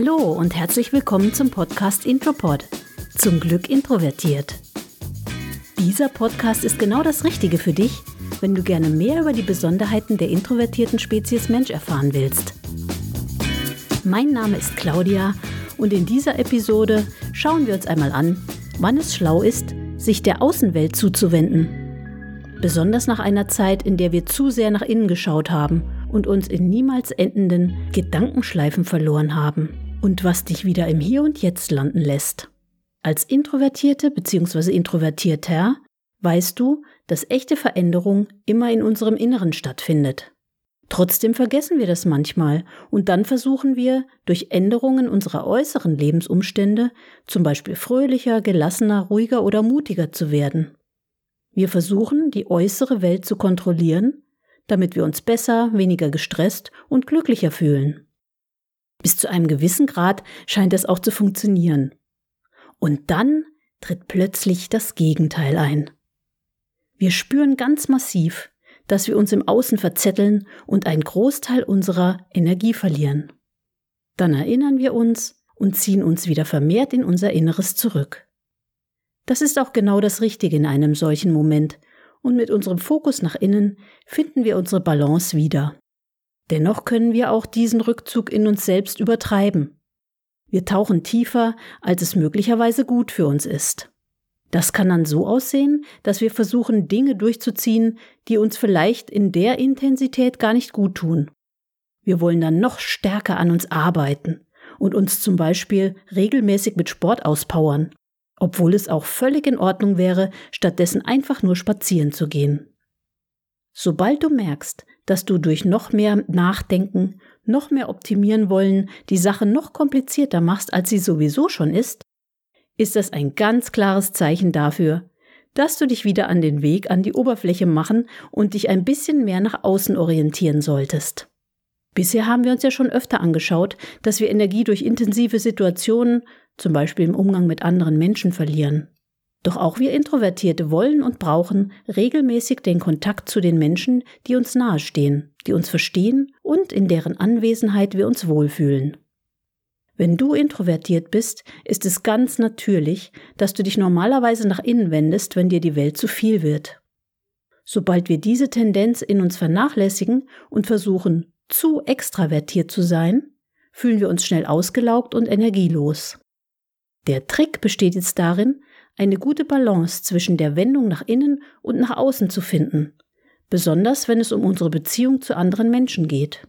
Hallo und herzlich willkommen zum Podcast Intropod. Zum Glück introvertiert. Dieser Podcast ist genau das Richtige für dich, wenn du gerne mehr über die Besonderheiten der introvertierten Spezies Mensch erfahren willst. Mein Name ist Claudia und in dieser Episode schauen wir uns einmal an, wann es schlau ist, sich der Außenwelt zuzuwenden. Besonders nach einer Zeit, in der wir zu sehr nach innen geschaut haben und uns in niemals endenden Gedankenschleifen verloren haben und was dich wieder im Hier und Jetzt landen lässt. Als Introvertierte bzw. Introvertierter weißt du, dass echte Veränderung immer in unserem Inneren stattfindet. Trotzdem vergessen wir das manchmal und dann versuchen wir, durch Änderungen unserer äußeren Lebensumstände, zum Beispiel fröhlicher, gelassener, ruhiger oder mutiger zu werden. Wir versuchen, die äußere Welt zu kontrollieren, damit wir uns besser, weniger gestresst und glücklicher fühlen. Bis zu einem gewissen Grad scheint es auch zu funktionieren. Und dann tritt plötzlich das Gegenteil ein. Wir spüren ganz massiv, dass wir uns im Außen verzetteln und einen Großteil unserer Energie verlieren. Dann erinnern wir uns und ziehen uns wieder vermehrt in unser Inneres zurück. Das ist auch genau das Richtige in einem solchen Moment, und mit unserem Fokus nach innen finden wir unsere Balance wieder. Dennoch können wir auch diesen Rückzug in uns selbst übertreiben. Wir tauchen tiefer, als es möglicherweise gut für uns ist. Das kann dann so aussehen, dass wir versuchen, Dinge durchzuziehen, die uns vielleicht in der Intensität gar nicht gut tun. Wir wollen dann noch stärker an uns arbeiten und uns zum Beispiel regelmäßig mit Sport auspowern obwohl es auch völlig in Ordnung wäre, stattdessen einfach nur spazieren zu gehen. Sobald du merkst, dass du durch noch mehr Nachdenken, noch mehr optimieren wollen, die Sache noch komplizierter machst, als sie sowieso schon ist, ist das ein ganz klares Zeichen dafür, dass du dich wieder an den Weg an die Oberfläche machen und dich ein bisschen mehr nach außen orientieren solltest. Bisher haben wir uns ja schon öfter angeschaut, dass wir Energie durch intensive Situationen, zum Beispiel im Umgang mit anderen Menschen verlieren. Doch auch wir Introvertierte wollen und brauchen regelmäßig den Kontakt zu den Menschen, die uns nahestehen, die uns verstehen und in deren Anwesenheit wir uns wohlfühlen. Wenn du introvertiert bist, ist es ganz natürlich, dass du dich normalerweise nach innen wendest, wenn dir die Welt zu viel wird. Sobald wir diese Tendenz in uns vernachlässigen und versuchen, zu extravertiert zu sein, fühlen wir uns schnell ausgelaugt und energielos. Der Trick besteht jetzt darin, eine gute Balance zwischen der Wendung nach innen und nach außen zu finden, besonders wenn es um unsere Beziehung zu anderen Menschen geht.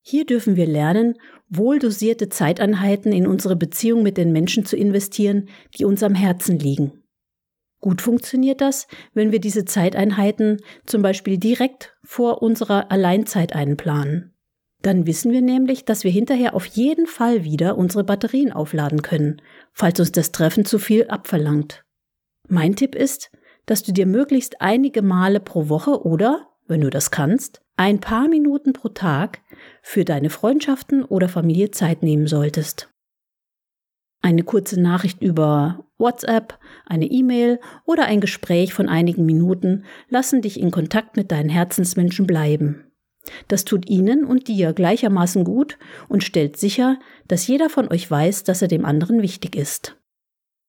Hier dürfen wir lernen, wohldosierte Zeiteinheiten in unsere Beziehung mit den Menschen zu investieren, die uns am Herzen liegen. Gut funktioniert das, wenn wir diese Zeiteinheiten zum Beispiel direkt vor unserer Alleinzeit einplanen. Dann wissen wir nämlich, dass wir hinterher auf jeden Fall wieder unsere Batterien aufladen können, falls uns das Treffen zu viel abverlangt. Mein Tipp ist, dass du dir möglichst einige Male pro Woche oder, wenn du das kannst, ein paar Minuten pro Tag für deine Freundschaften oder Familie Zeit nehmen solltest. Eine kurze Nachricht über WhatsApp, eine E-Mail oder ein Gespräch von einigen Minuten lassen dich in Kontakt mit deinen Herzensmenschen bleiben. Das tut Ihnen und dir gleichermaßen gut und stellt sicher, dass jeder von euch weiß, dass er dem anderen wichtig ist.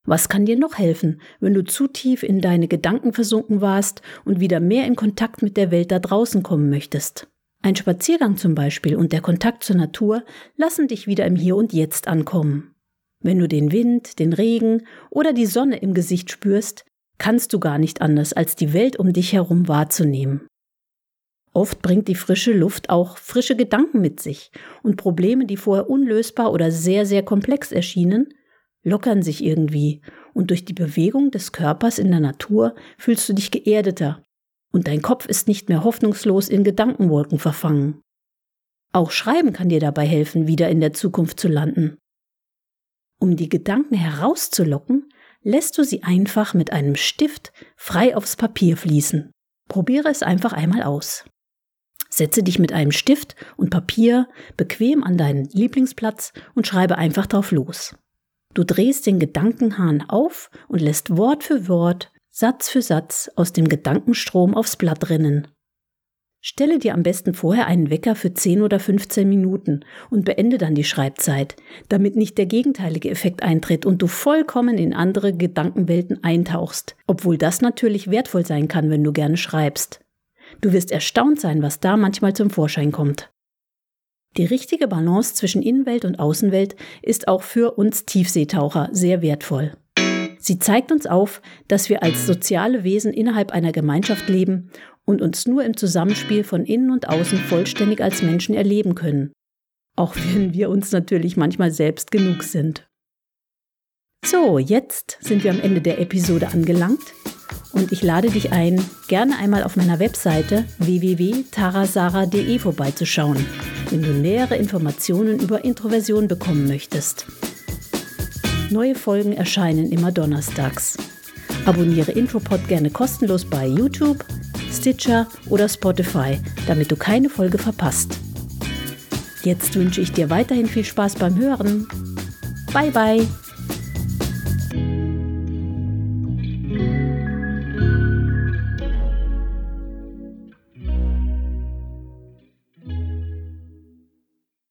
Was kann dir noch helfen, wenn du zu tief in deine Gedanken versunken warst und wieder mehr in Kontakt mit der Welt da draußen kommen möchtest? Ein Spaziergang zum Beispiel und der Kontakt zur Natur lassen dich wieder im Hier und Jetzt ankommen. Wenn du den Wind, den Regen oder die Sonne im Gesicht spürst, kannst du gar nicht anders, als die Welt um dich herum wahrzunehmen. Oft bringt die frische Luft auch frische Gedanken mit sich und Probleme, die vorher unlösbar oder sehr, sehr komplex erschienen, lockern sich irgendwie und durch die Bewegung des Körpers in der Natur fühlst du dich geerdeter und dein Kopf ist nicht mehr hoffnungslos in Gedankenwolken verfangen. Auch Schreiben kann dir dabei helfen, wieder in der Zukunft zu landen. Um die Gedanken herauszulocken, lässt du sie einfach mit einem Stift frei aufs Papier fließen. Probiere es einfach einmal aus. Setze dich mit einem Stift und Papier bequem an deinen Lieblingsplatz und schreibe einfach drauf los. Du drehst den Gedankenhahn auf und lässt Wort für Wort, Satz für Satz aus dem Gedankenstrom aufs Blatt rinnen. Stelle dir am besten vorher einen Wecker für 10 oder 15 Minuten und beende dann die Schreibzeit, damit nicht der gegenteilige Effekt eintritt und du vollkommen in andere Gedankenwelten eintauchst, obwohl das natürlich wertvoll sein kann, wenn du gerne schreibst. Du wirst erstaunt sein, was da manchmal zum Vorschein kommt. Die richtige Balance zwischen Innenwelt und Außenwelt ist auch für uns Tiefseetaucher sehr wertvoll. Sie zeigt uns auf, dass wir als soziale Wesen innerhalb einer Gemeinschaft leben und uns nur im Zusammenspiel von innen und außen vollständig als Menschen erleben können. Auch wenn wir uns natürlich manchmal selbst genug sind. So, jetzt sind wir am Ende der Episode angelangt und ich lade dich ein, gerne einmal auf meiner Webseite www.tarasara.de vorbeizuschauen, wenn du nähere Informationen über Introversion bekommen möchtest. Neue Folgen erscheinen immer donnerstags. Abonniere Intropod gerne kostenlos bei YouTube, Stitcher oder Spotify, damit du keine Folge verpasst. Jetzt wünsche ich dir weiterhin viel Spaß beim Hören. Bye bye!